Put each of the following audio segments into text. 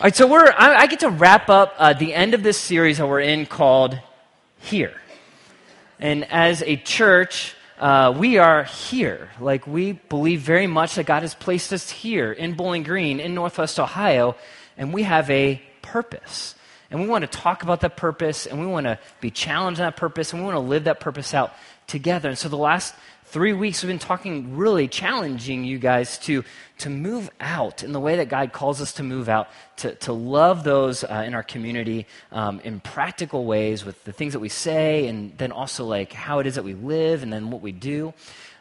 All right, so we're, I, I get to wrap up uh, the end of this series that we're in called Here. And as a church, uh, we are here. Like, we believe very much that God has placed us here in Bowling Green, in Northwest Ohio, and we have a purpose. And we want to talk about that purpose, and we want to be challenged on that purpose, and we want to live that purpose out together. And so the last three weeks, we've been talking, really challenging you guys to, to move out in the way that God calls us to move out, to, to love those uh, in our community um, in practical ways with the things that we say, and then also like how it is that we live, and then what we do.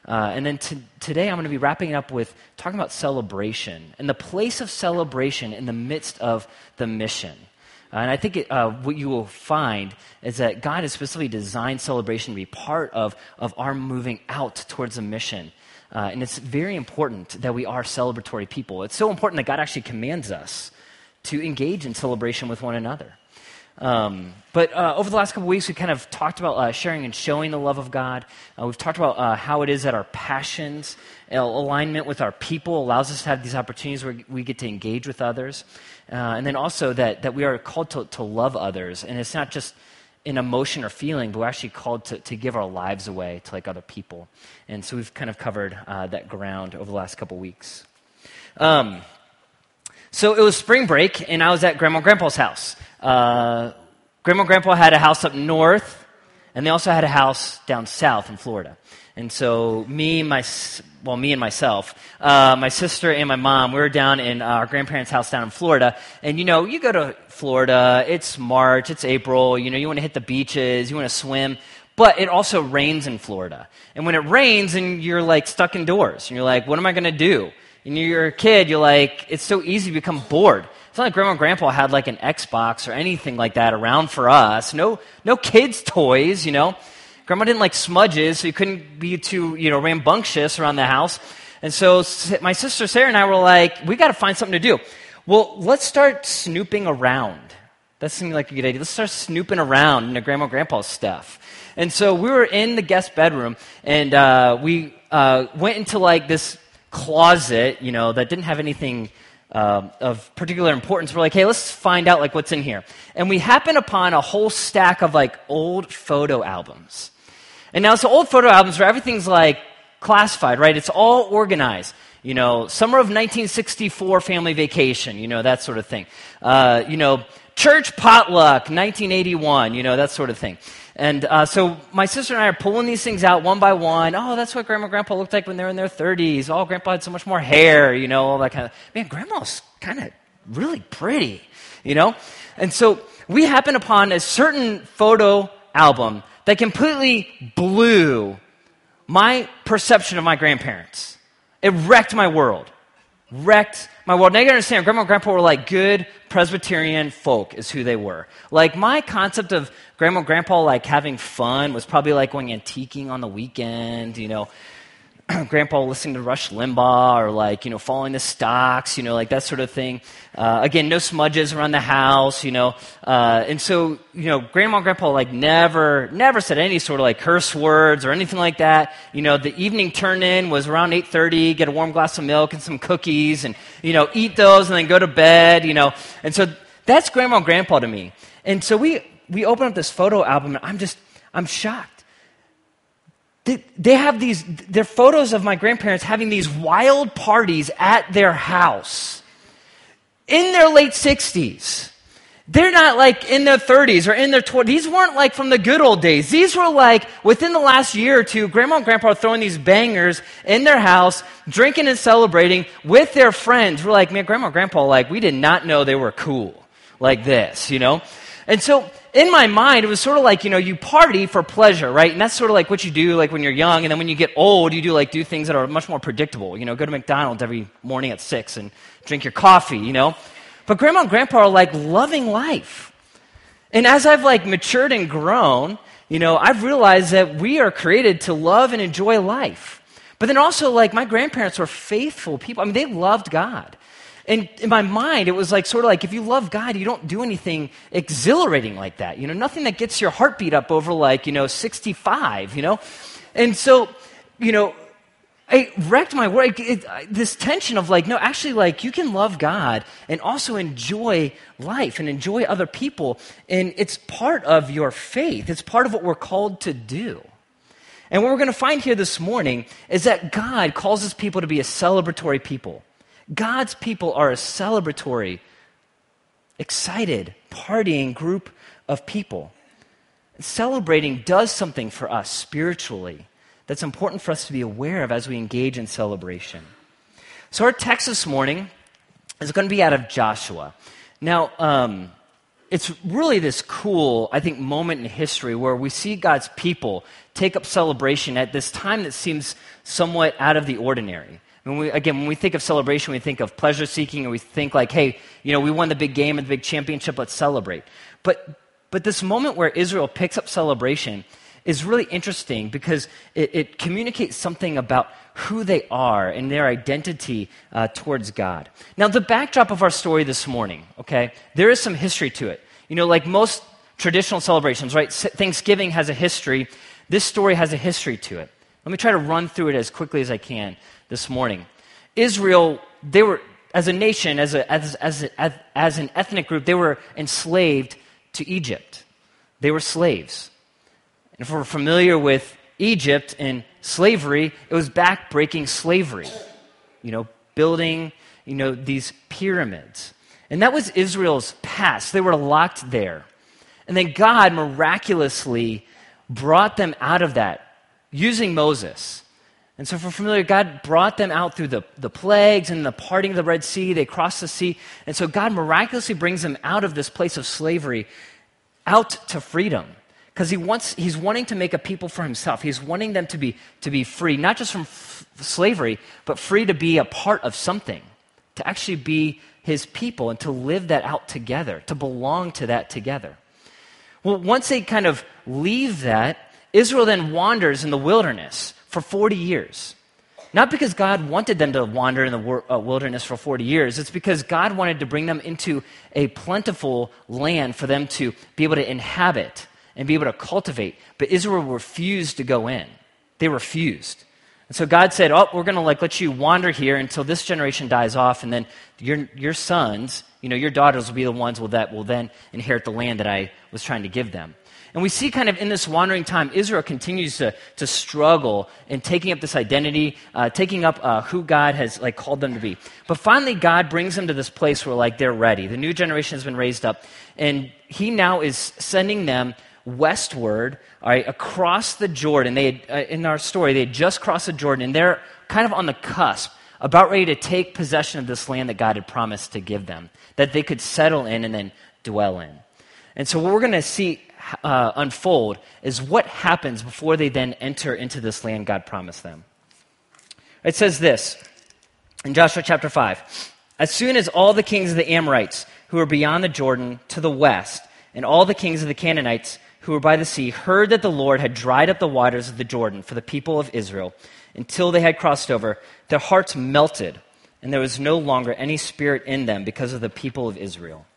Uh, and then t- today, I'm going to be wrapping it up with talking about celebration and the place of celebration in the midst of the mission. Uh, and I think it, uh, what you will find is that God has specifically designed celebration to be part of, of our moving out towards a mission. Uh, and it's very important that we are celebratory people. It's so important that God actually commands us to engage in celebration with one another. Um, but uh, over the last couple weeks, we kind of talked about uh, sharing and showing the love of God. Uh, we've talked about uh, how it is that our passions, uh, alignment with our people, allows us to have these opportunities where we get to engage with others. Uh, and then also that, that we are called to, to love others. And it's not just an emotion or feeling, but we're actually called to, to give our lives away to like other people. And so we've kind of covered that ground over the last couple weeks. Um, so it was spring break, and I was at Grandma and Grandpa's house. Uh, Grandma and Grandpa had a house up north, and they also had a house down south in Florida. And so me, my well, me and myself, uh, my sister and my mom, we were down in our grandparents' house down in Florida. And you know, you go to Florida, it's March, it's April. You know, you want to hit the beaches, you want to swim, but it also rains in Florida. And when it rains, and you're like stuck indoors, and you're like, what am I going to do? And you're a kid, you're like, it's so easy to become bored. It's not like grandma and grandpa had like an Xbox or anything like that around for us. No, no kids' toys, you know. Grandma didn't like smudges, so you couldn't be too, you know, rambunctious around the house. And so my sister Sarah and I were like, we got to find something to do. Well, let's start snooping around. That seemed like a good idea. Let's start snooping around into grandma and grandpa's stuff. And so we were in the guest bedroom, and uh, we uh, went into like this closet, you know, that didn't have anything uh, of particular importance. We're like, hey, let's find out like what's in here. And we happen upon a whole stack of like old photo albums. And now it's old photo albums where everything's like classified, right? It's all organized. You know, summer of 1964 family vacation, you know, that sort of thing. Uh, you know, church potluck 1981, you know, that sort of thing. And uh, so my sister and I are pulling these things out one by one. Oh, that's what grandma and grandpa looked like when they were in their 30s. Oh, grandpa had so much more hair, you know, all that kind of. Man, grandma's kind of really pretty, you know? And so we happen upon a certain photo album that completely blew my perception of my grandparents. It wrecked my world. Wrecked my world. Now you gotta understand, grandma and grandpa were like good Presbyterian folk, is who they were. Like my concept of grandma and grandpa like having fun was probably like going antiquing on the weekend, you know, grandpa listening to Rush Limbaugh or like, you know, following the stocks, you know, like that sort of thing. Uh, again, no smudges around the house, you know. Uh, and so, you know, grandma and grandpa like never, never said any sort of like curse words or anything like that. You know, the evening turn in was around 8.30, get a warm glass of milk and some cookies and, you know, eat those and then go to bed, you know. And so that's grandma and grandpa to me. And so we, we open up this photo album and I'm just, I'm shocked they, have these, they're photos of my grandparents having these wild parties at their house in their late 60s. They're not like in their 30s or in their 20s. These weren't like from the good old days. These were like within the last year or two, grandma and grandpa are throwing these bangers in their house, drinking and celebrating with their friends. We're like, man, grandma and grandpa, like, we did not know they were cool like this, you know? And so in my mind, it was sort of like, you know, you party for pleasure, right? And that's sort of like what you do like when you're young. And then when you get old, you do like do things that are much more predictable. You know, go to McDonald's every morning at six and drink your coffee, you know? But grandma and grandpa are like loving life. And as I've like matured and grown, you know, I've realized that we are created to love and enjoy life. But then also, like, my grandparents were faithful people. I mean, they loved God. And in my mind, it was like sort of like if you love God, you don't do anything exhilarating like that. You know, nothing that gets your heartbeat up over like, you know, 65, you know? And so, you know, I wrecked my it, this tension of like, no, actually, like, you can love God and also enjoy life and enjoy other people. And it's part of your faith, it's part of what we're called to do. And what we're going to find here this morning is that God calls his people to be a celebratory people. God's people are a celebratory, excited, partying group of people. Celebrating does something for us spiritually that's important for us to be aware of as we engage in celebration. So, our text this morning is going to be out of Joshua. Now, um, it's really this cool, I think, moment in history where we see God's people take up celebration at this time that seems somewhat out of the ordinary. When we, again, when we think of celebration, we think of pleasure seeking, and we think like, hey, you know, we won the big game and the big championship, let's celebrate. But, but this moment where Israel picks up celebration is really interesting because it, it communicates something about who they are and their identity uh, towards God. Now, the backdrop of our story this morning, okay, there is some history to it. You know, like most traditional celebrations, right? Thanksgiving has a history. This story has a history to it. Let me try to run through it as quickly as I can this morning. Israel, they were, as a nation, as, a, as, as, as, as an ethnic group, they were enslaved to Egypt. They were slaves. And if we're familiar with Egypt and slavery, it was back-breaking slavery. You know, building, you know, these pyramids. And that was Israel's past. They were locked there. And then God miraculously brought them out of that using Moses. And so, we're familiar, God brought them out through the, the plagues and the parting of the Red Sea. They crossed the sea. And so, God miraculously brings them out of this place of slavery out to freedom because he wants he's wanting to make a people for himself he's wanting them to be to be free not just from f- slavery but free to be a part of something to actually be his people and to live that out together to belong to that together well once they kind of leave that israel then wanders in the wilderness for 40 years not because God wanted them to wander in the uh, wilderness for 40 years. It's because God wanted to bring them into a plentiful land for them to be able to inhabit and be able to cultivate. But Israel refused to go in. They refused. And so God said, Oh, we're going to like let you wander here until this generation dies off, and then your, your sons, you know, your daughters will be the ones that will then inherit the land that I was trying to give them. And we see kind of in this wandering time, Israel continues to, to struggle in taking up this identity, uh, taking up uh, who God has like called them to be. But finally, God brings them to this place where like they're ready. The new generation has been raised up, and He now is sending them westward, all right, across the Jordan. They had, uh, in our story, they had just crossed the Jordan, and they're kind of on the cusp, about ready to take possession of this land that God had promised to give them, that they could settle in and then dwell in. And so, what we're going to see uh, unfold is what happens before they then enter into this land God promised them. It says this in Joshua chapter 5 As soon as all the kings of the Amorites who were beyond the Jordan to the west, and all the kings of the Canaanites who were by the sea heard that the Lord had dried up the waters of the Jordan for the people of Israel until they had crossed over, their hearts melted, and there was no longer any spirit in them because of the people of Israel.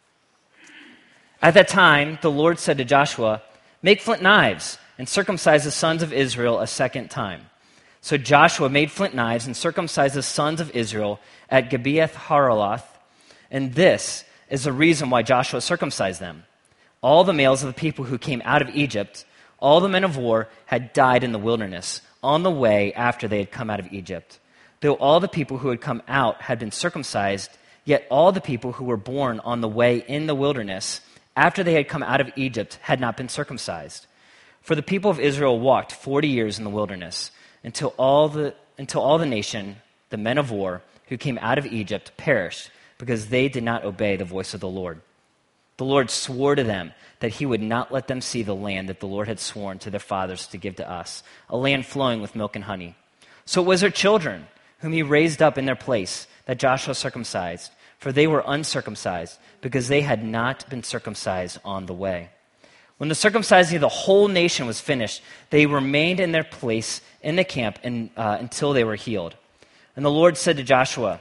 At that time, the Lord said to Joshua, Make flint knives and circumcise the sons of Israel a second time. So Joshua made flint knives and circumcised the sons of Israel at Gibeath Haaraloth, and this is the reason why Joshua circumcised them all the males of the people who came out of Egypt, all the men of war, had died in the wilderness on the way after they had come out of Egypt. Though all the people who had come out had been circumcised, yet all the people who were born on the way in the wilderness after they had come out of Egypt had not been circumcised. For the people of Israel walked 40 years in the wilderness until all the, until all the nation, the men of war, who came out of Egypt, perished because they did not obey the voice of the Lord. The Lord swore to them that he would not let them see the land that the Lord had sworn to their fathers to give to us, a land flowing with milk and honey. So it was their children, whom he raised up in their place, that Joshua circumcised, for they were uncircumcised, because they had not been circumcised on the way. When the circumcising of the whole nation was finished, they remained in their place in the camp uh, until they were healed. And the Lord said to Joshua,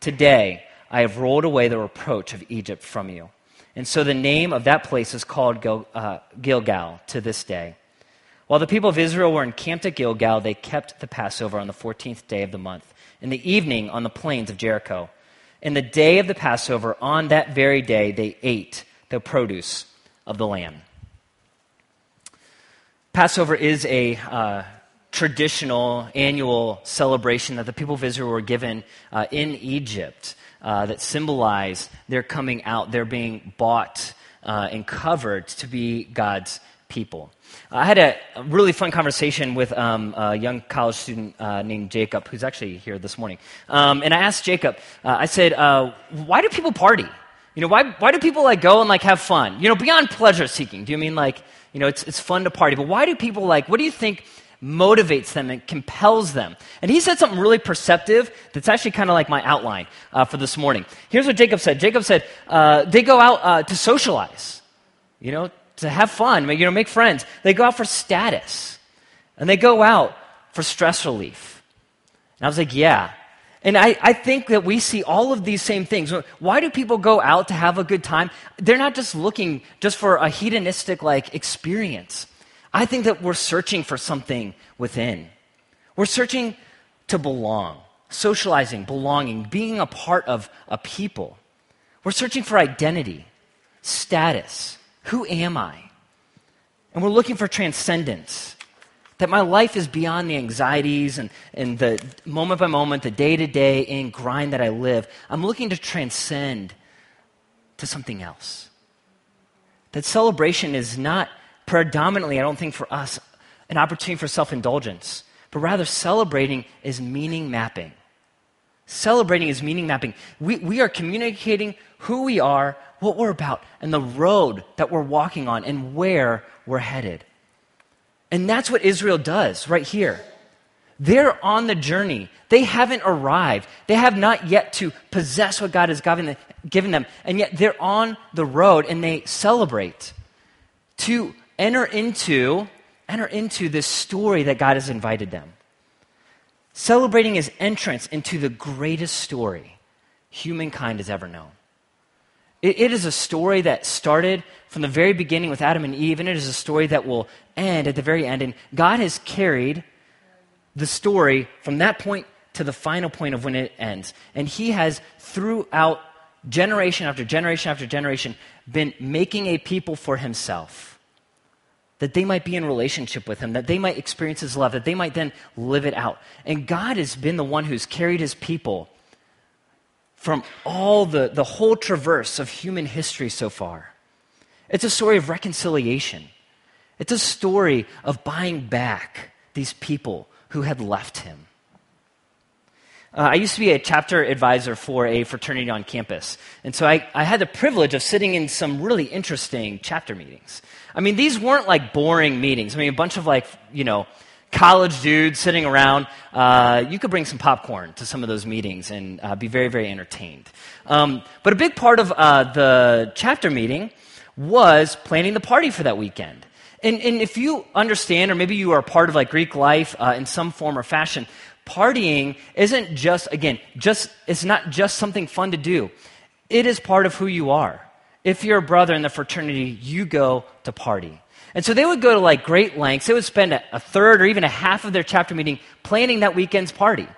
Today I have rolled away the reproach of Egypt from you. And so the name of that place is called Gil, uh, Gilgal to this day. While the people of Israel were encamped at Gilgal, they kept the Passover on the 14th day of the month, in the evening on the plains of Jericho. In the day of the Passover, on that very day, they ate the produce of the land. Passover is a uh, traditional annual celebration that the people of Israel were given uh, in Egypt uh, that symbolize their coming out, their being bought uh, and covered to be God's people. I had a really fun conversation with um, a young college student uh, named Jacob, who's actually here this morning. Um, and I asked Jacob, uh, I said, uh, why do people party? You know, why, why do people like go and like have fun? You know, beyond pleasure seeking. Do you mean like, you know, it's, it's fun to party, but why do people like, what do you think motivates them and compels them? And he said something really perceptive that's actually kind of like my outline uh, for this morning. Here's what Jacob said Jacob said, uh, they go out uh, to socialize. You know, to have fun, you know, make friends. They go out for status. And they go out for stress relief. And I was like, yeah. And I, I think that we see all of these same things. Why do people go out to have a good time? They're not just looking just for a hedonistic like experience. I think that we're searching for something within. We're searching to belong, socializing, belonging, being a part of a people. We're searching for identity, status, who am I? And we're looking for transcendence. That my life is beyond the anxieties and, and the moment by moment, the day to day in grind that I live. I'm looking to transcend to something else. That celebration is not predominantly, I don't think, for us, an opportunity for self indulgence, but rather celebrating is meaning mapping. Celebrating is meaning mapping. We, we are communicating who we are, what we're about, and the road that we're walking on, and where we're headed. And that's what Israel does right here. They're on the journey. They haven't arrived. They have not yet to possess what God has given them. And yet they're on the road and they celebrate to enter into, enter into this story that God has invited them celebrating his entrance into the greatest story humankind has ever known. It, it is a story that started from the very beginning with Adam and Eve, and it is a story that will end at the very end. And God has carried the story from that point to the final point of when it ends. And he has, throughout generation after generation after generation, been making a people for himself that they might be in relationship with him, that they might experience his love, that they might then live it out. And God has been the one who's carried his people from all the, the whole traverse of human history so far. It's a story of reconciliation. It's a story of buying back these people who had left him. Uh, I used to be a chapter advisor for a fraternity on campus. And so I, I had the privilege of sitting in some really interesting chapter meetings. I mean, these weren't like boring meetings. I mean, a bunch of like, you know, college dudes sitting around. Uh, you could bring some popcorn to some of those meetings and uh, be very, very entertained. Um, but a big part of uh, the chapter meeting was planning the party for that weekend. And, and, if you understand, or maybe you are part of like Greek life uh, in some form or fashion, partying isn't just, again, just, it's not just something fun to do. It is part of who you are. If you're a brother in the fraternity, you go to party. And so they would go to like great lengths. They would spend a, third or even a half of their chapter meeting planning that weekend's party.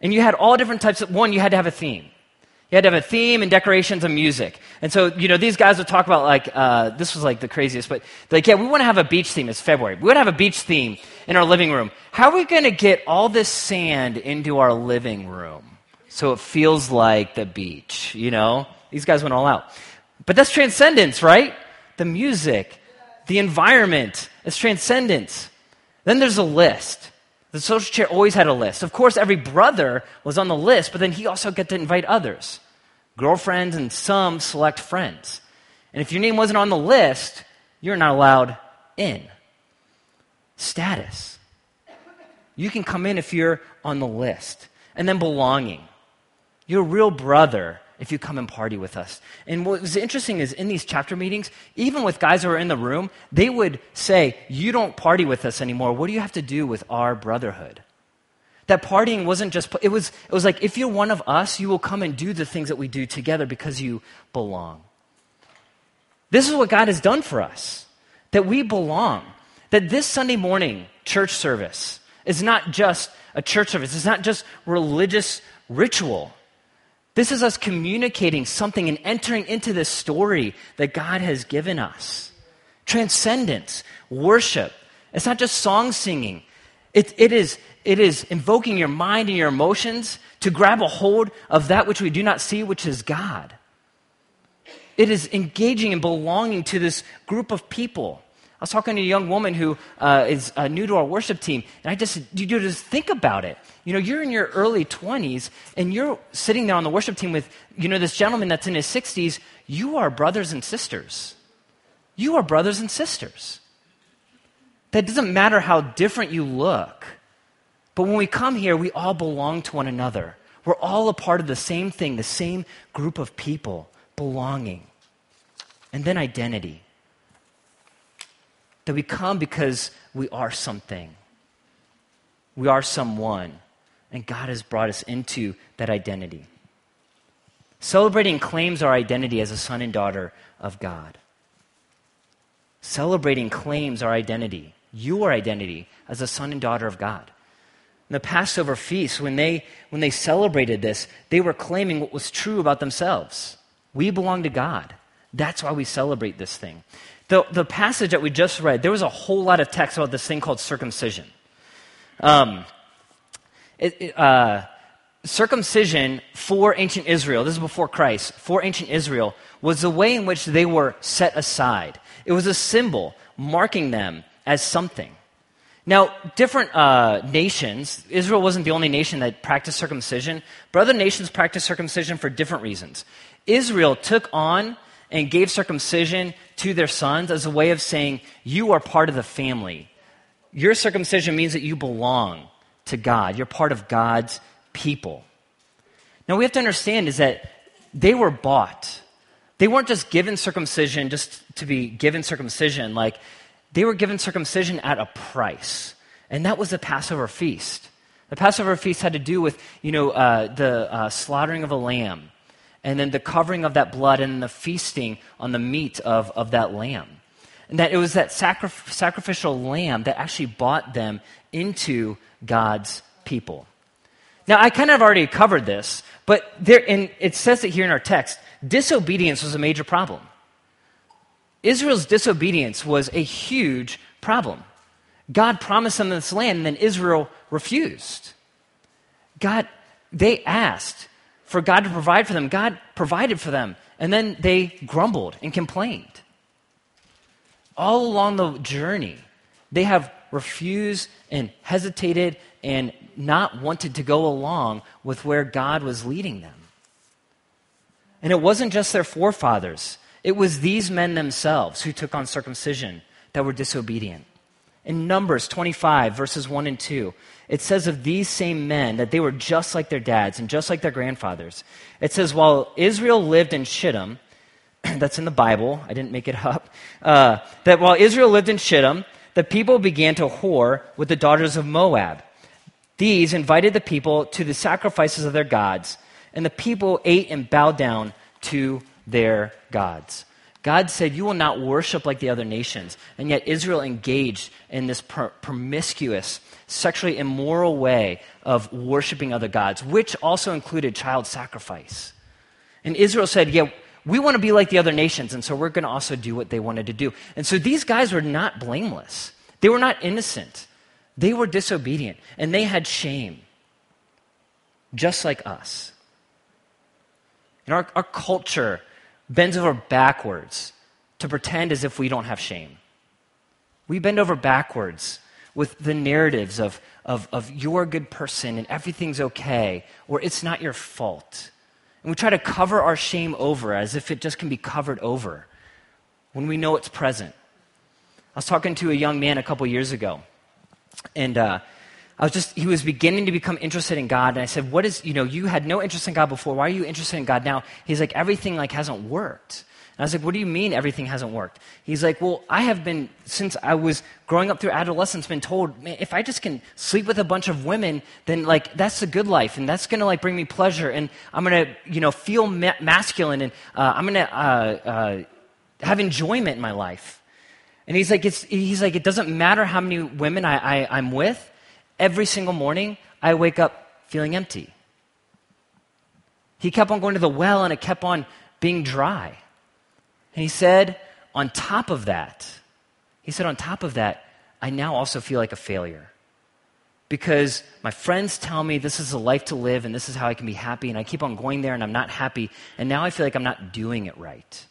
And you had all different types of, one, you had to have a theme. You had to have a theme and decorations and music. And so, you know, these guys would talk about like, uh, this was like the craziest, but like, yeah, we want to have a beach theme. It's February. We want to have a beach theme in our living room. How are we going to get all this sand into our living room so it feels like the beach, you know? These guys went all out. But that's transcendence, right? The music, the environment, it's transcendence. Then there's a list. The social chair always had a list. Of course, every brother was on the list, but then he also got to invite others girlfriends and some select friends. And if your name wasn't on the list, you're not allowed in. Status. You can come in if you're on the list. And then belonging. You're a real brother if you come and party with us. And what was interesting is in these chapter meetings, even with guys who are in the room, they would say, You don't party with us anymore. What do you have to do with our brotherhood? That partying wasn't just, it was, it was like, if you're one of us, you will come and do the things that we do together because you belong. This is what God has done for us, that we belong. That this Sunday morning church service is not just a church service, it's not just religious ritual. This is us communicating something and entering into this story that God has given us. Transcendence, worship. It's not just song singing, it, it, is, it is invoking your mind and your emotions to grab a hold of that which we do not see, which is God. It is engaging and belonging to this group of people. I was talking to a young woman who uh, is uh, new to our worship team, and I just, you just think about it. You know, you're in your early 20s, and you're sitting there on the worship team with, you know, this gentleman that's in his 60s. You are brothers and sisters. You are brothers and sisters. That doesn't matter how different you look. But when we come here, we all belong to one another. We're all a part of the same thing, the same group of people, belonging. And then identity. That we come because we are something, we are someone, and God has brought us into that identity. Celebrating claims our identity as a son and daughter of God. Celebrating claims our identity, your identity as a son and daughter of God. In the Passover feast, when they, when they celebrated this, they were claiming what was true about themselves. We belong to God. That's why we celebrate this thing. The, the passage that we just read, there was a whole lot of text about this thing called circumcision. Um, it, uh, circumcision for ancient Israel, this is before Christ, for ancient Israel, was the way in which they were set aside. It was a symbol marking them as something. Now, different uh, nations, Israel wasn't the only nation that practiced circumcision, but other nations practiced circumcision for different reasons. Israel took on and gave circumcision to their sons as a way of saying, You are part of the family. Your circumcision means that you belong to God, you're part of God's people. Now, we have to understand is that they were bought. They weren't just given circumcision just to be given circumcision. Like, they were given circumcision at a price. And that was the Passover feast. The Passover feast had to do with, you know, uh, the uh, slaughtering of a lamb and then the covering of that blood and the feasting on the meat of, of that lamb. And that it was that sacri- sacrificial lamb that actually bought them into God's people. Now, I kind of already covered this, but there, and it says it here in our text disobedience was a major problem. Israel's disobedience was a huge problem. God promised them this land, and then Israel refused. God, they asked, for God to provide for them. God provided for them. And then they grumbled and complained. All along the journey, they have refused and hesitated and not wanted to go along with where God was leading them. And it wasn't just their forefathers, it was these men themselves who took on circumcision that were disobedient. In Numbers 25, verses 1 and 2, it says of these same men that they were just like their dads and just like their grandfathers. It says, while Israel lived in Shittim, that's in the Bible, I didn't make it up, uh, that while Israel lived in Shittim, the people began to whore with the daughters of Moab. These invited the people to the sacrifices of their gods, and the people ate and bowed down to their gods. God said, You will not worship like the other nations. And yet Israel engaged in this per- promiscuous, sexually immoral way of worshiping other gods, which also included child sacrifice. And Israel said, Yeah, we want to be like the other nations, and so we're going to also do what they wanted to do. And so these guys were not blameless, they were not innocent. They were disobedient, and they had shame, just like us. In our, our culture, bends over backwards to pretend as if we don't have shame. We bend over backwards with the narratives of, of, of you're a good person and everything's okay, or it's not your fault. And we try to cover our shame over as if it just can be covered over when we know it's present. I was talking to a young man a couple years ago, and uh, I was just, he was beginning to become interested in God. And I said, what is, you know, you had no interest in God before. Why are you interested in God now? He's like, everything like hasn't worked. And I was like, what do you mean everything hasn't worked? He's like, well, I have been, since I was growing up through adolescence, been told, man, if I just can sleep with a bunch of women, then like, that's a good life. And that's going to like bring me pleasure. And I'm going to, you know, feel ma- masculine. And uh, I'm going to uh, uh, have enjoyment in my life. And he's like, it's, he's like, it doesn't matter how many women I, I, I'm with, every single morning I wake up feeling empty. He kept on going to the well and it kept on being dry. And he said, on top of that, he said, on top of that, I now also feel like a failure. Because my friends tell me this is a life to live and this is how I can be happy, and I keep on going there and I'm not happy, and now I feel like I'm not doing it right.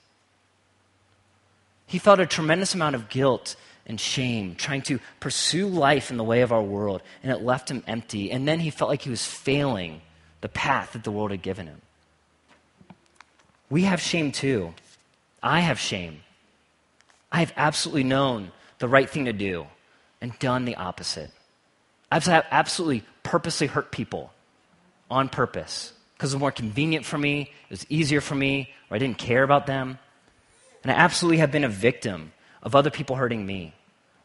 He felt a tremendous amount of guilt and shame trying to pursue life in the way of our world, and it left him empty. And then he felt like he was failing the path that the world had given him. We have shame too. I have shame. I have absolutely known the right thing to do and done the opposite. I've absolutely purposely hurt people on purpose because it was more convenient for me, it was easier for me, or I didn't care about them. And I absolutely have been a victim of other people hurting me,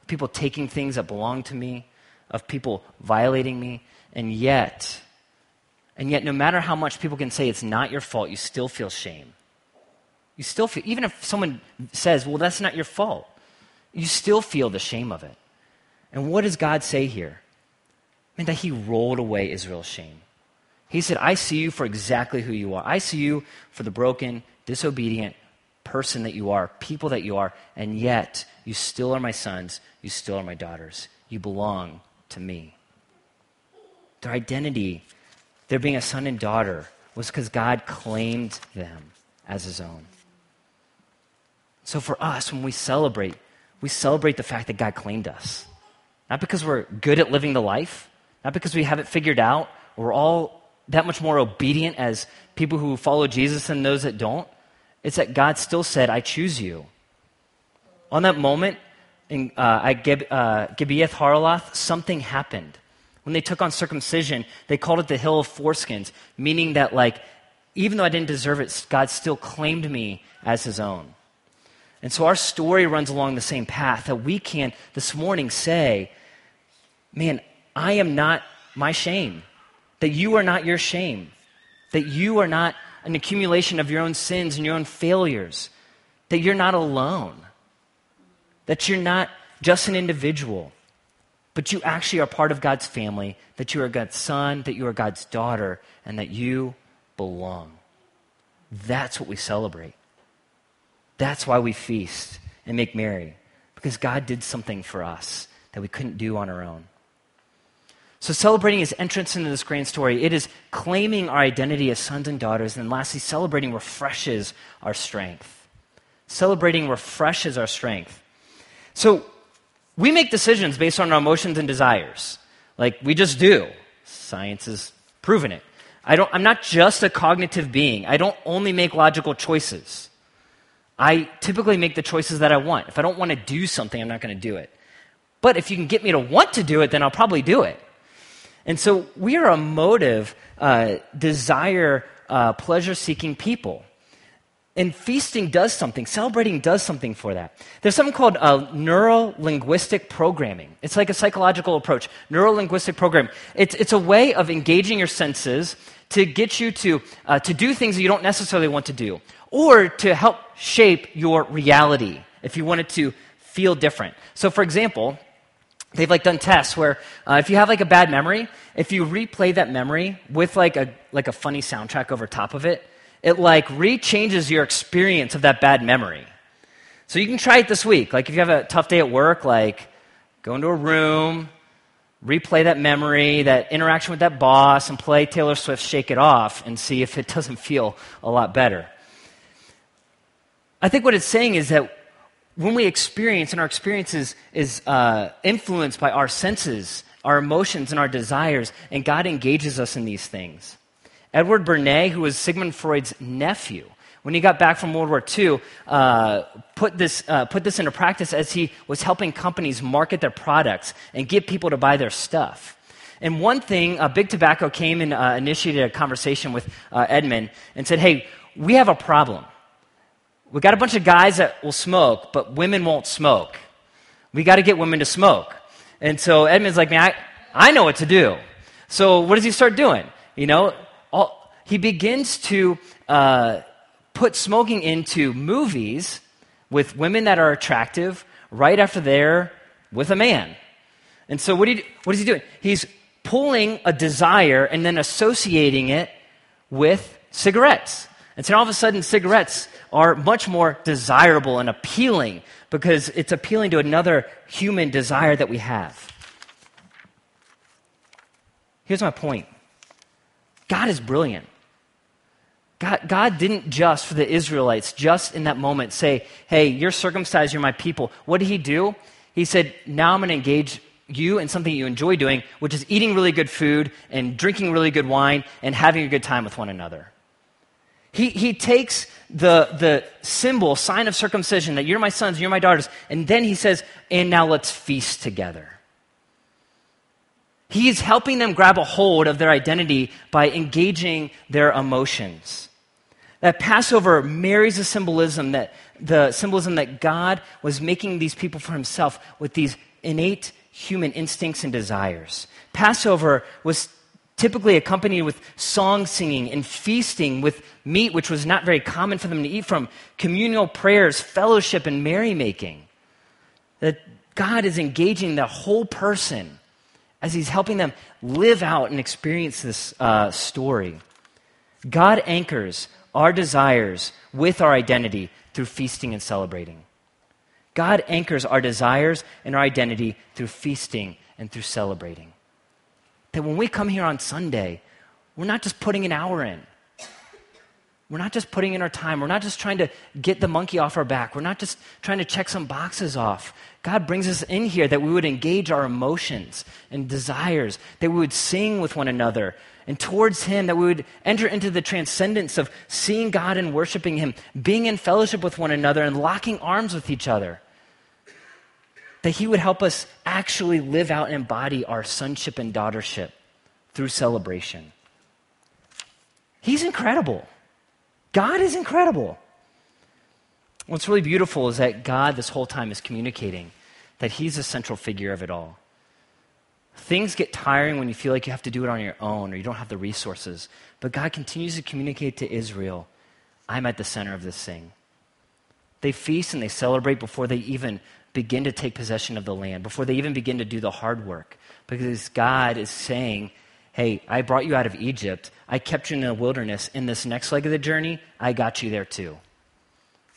people taking things that belong to me, of people violating me. And yet, and yet, no matter how much people can say it's not your fault, you still feel shame. You still feel, even if someone says, well, that's not your fault, you still feel the shame of it. And what does God say here? I mean, that He rolled away Israel's shame. He said, I see you for exactly who you are. I see you for the broken, disobedient person that you are, people that you are, and yet you still are my sons, you still are my daughters. You belong to me. Their identity, their being a son and daughter, was because God claimed them as his own. So for us, when we celebrate, we celebrate the fact that God claimed us. Not because we're good at living the life, not because we have it figured out, we're all that much more obedient as people who follow Jesus than those that don't. It's that God still said, I choose you. On that moment, in, uh, at Gib, uh, Gibeath Haraloth, something happened. When they took on circumcision, they called it the Hill of Foreskins, meaning that, like, even though I didn't deserve it, God still claimed me as his own. And so our story runs along the same path that we can this morning say, man, I am not my shame, that you are not your shame, that you are not an accumulation of your own sins and your own failures, that you're not alone, that you're not just an individual, but you actually are part of God's family, that you are God's son, that you are God's daughter, and that you belong. That's what we celebrate. That's why we feast and make merry, because God did something for us that we couldn't do on our own. So, celebrating his entrance into this grand story, it is claiming our identity as sons and daughters. And lastly, celebrating refreshes our strength. Celebrating refreshes our strength. So, we make decisions based on our emotions and desires. Like, we just do. Science has proven it. I don't, I'm not just a cognitive being, I don't only make logical choices. I typically make the choices that I want. If I don't want to do something, I'm not going to do it. But if you can get me to want to do it, then I'll probably do it. And so we are a motive, uh, desire, uh, pleasure seeking people. And feasting does something, celebrating does something for that. There's something called uh, neuro linguistic programming. It's like a psychological approach. Neuro linguistic programming. It's, it's a way of engaging your senses to get you to, uh, to do things that you don't necessarily want to do, or to help shape your reality if you want it to feel different. So, for example, they've like done tests where uh, if you have like a bad memory, if you replay that memory with like a like a funny soundtrack over top of it, it like rechanges your experience of that bad memory. So you can try it this week. Like if you have a tough day at work, like go into a room, replay that memory, that interaction with that boss, and play Taylor Swift Shake It Off and see if it doesn't feel a lot better. I think what it's saying is that when we experience, and our experience is, is uh, influenced by our senses, our emotions, and our desires, and God engages us in these things. Edward Bernays, who was Sigmund Freud's nephew, when he got back from World War II, uh, put, this, uh, put this into practice as he was helping companies market their products and get people to buy their stuff. And one thing, uh, Big Tobacco came and uh, initiated a conversation with uh, Edmund and said, Hey, we have a problem. We got a bunch of guys that will smoke, but women won't smoke. We got to get women to smoke. And so Edmund's like, man, I, I know what to do. So what does he start doing? You know, all, he begins to uh, put smoking into movies with women that are attractive, right after there with a man. And so, what, he, what is he doing? He's pulling a desire and then associating it with cigarettes. And so all of a sudden, cigarettes are much more desirable and appealing because it's appealing to another human desire that we have. Here's my point God is brilliant. God, God didn't just, for the Israelites, just in that moment say, hey, you're circumcised, you're my people. What did he do? He said, now I'm going to engage you in something you enjoy doing, which is eating really good food and drinking really good wine and having a good time with one another. He, he takes the, the symbol, sign of circumcision, that you're my sons, you're my daughters, and then he says, and now let's feast together. He's helping them grab a hold of their identity by engaging their emotions. That Passover marries the symbolism that the symbolism that God was making these people for himself with these innate human instincts and desires. Passover was typically accompanied with song singing and feasting with meat, which was not very common for them to eat from, communal prayers, fellowship, and merrymaking. That God is engaging the whole person as He's helping them live out and experience this uh, story. God anchors our desires with our identity through feasting and celebrating. God anchors our desires and our identity through feasting and through celebrating. That when we come here on Sunday, we're not just putting an hour in. We're not just putting in our time. We're not just trying to get the monkey off our back. We're not just trying to check some boxes off. God brings us in here that we would engage our emotions and desires, that we would sing with one another, and towards Him, that we would enter into the transcendence of seeing God and worshiping Him, being in fellowship with one another, and locking arms with each other. That He would help us actually live out and embody our sonship and daughtership through celebration. He's incredible. God is incredible. What's really beautiful is that God, this whole time, is communicating that He's the central figure of it all. Things get tiring when you feel like you have to do it on your own or you don't have the resources. But God continues to communicate to Israel I'm at the center of this thing. They feast and they celebrate before they even begin to take possession of the land, before they even begin to do the hard work. Because God is saying, Hey, I brought you out of Egypt. I kept you in the wilderness. In this next leg of the journey, I got you there too.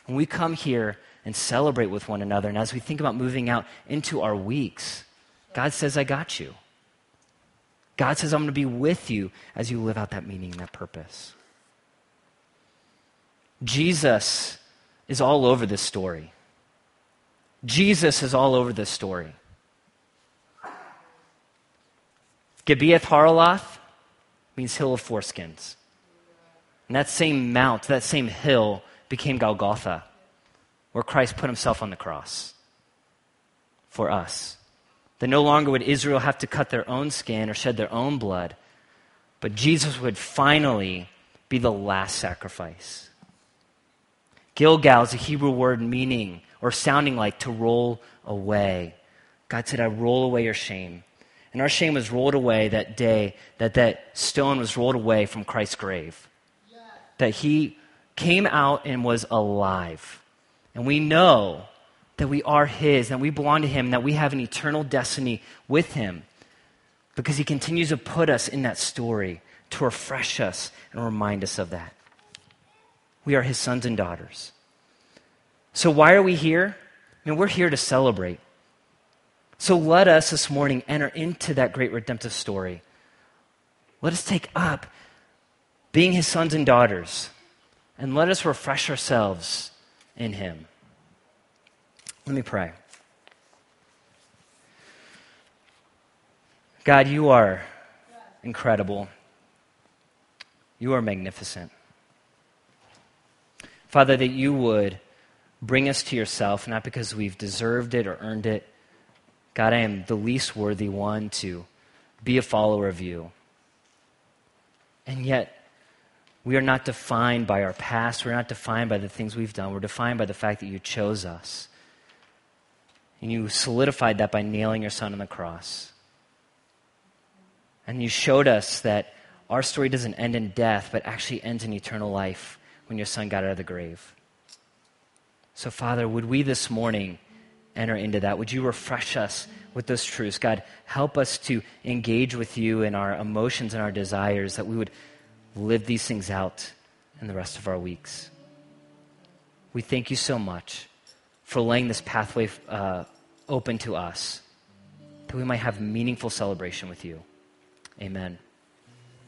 When we come here and celebrate with one another, and as we think about moving out into our weeks, God says, I got you. God says, I'm going to be with you as you live out that meaning, and that purpose. Jesus is all over this story. Jesus is all over this story. Gibeath Haraloth means hill of foreskins. And that same mount, that same hill, became Golgotha, where Christ put himself on the cross for us. That no longer would Israel have to cut their own skin or shed their own blood, but Jesus would finally be the last sacrifice. Gilgal is a Hebrew word meaning or sounding like to roll away. God said, I roll away your shame. And our shame was rolled away that day that that stone was rolled away from Christ's grave. That he came out and was alive. And we know that we are His, that we belong to Him, that we have an eternal destiny with Him because He continues to put us in that story to refresh us and remind us of that. We are His sons and daughters. So, why are we here? I mean, we're here to celebrate. So, let us this morning enter into that great redemptive story. Let us take up being His sons and daughters and let us refresh ourselves in Him. Let me pray. God, you are incredible. You are magnificent. Father, that you would bring us to yourself, not because we've deserved it or earned it. God, I am the least worthy one to be a follower of you. And yet, we are not defined by our past. We're not defined by the things we've done. We're defined by the fact that you chose us. And you solidified that by nailing your son on the cross. And you showed us that our story doesn't end in death, but actually ends in eternal life when your son got out of the grave. So, Father, would we this morning enter into that. Would you refresh us with those truths? God, help us to engage with you in our emotions and our desires, that we would live these things out in the rest of our weeks. We thank you so much for laying this pathway uh, open to us, that we might have meaningful celebration with you. Amen.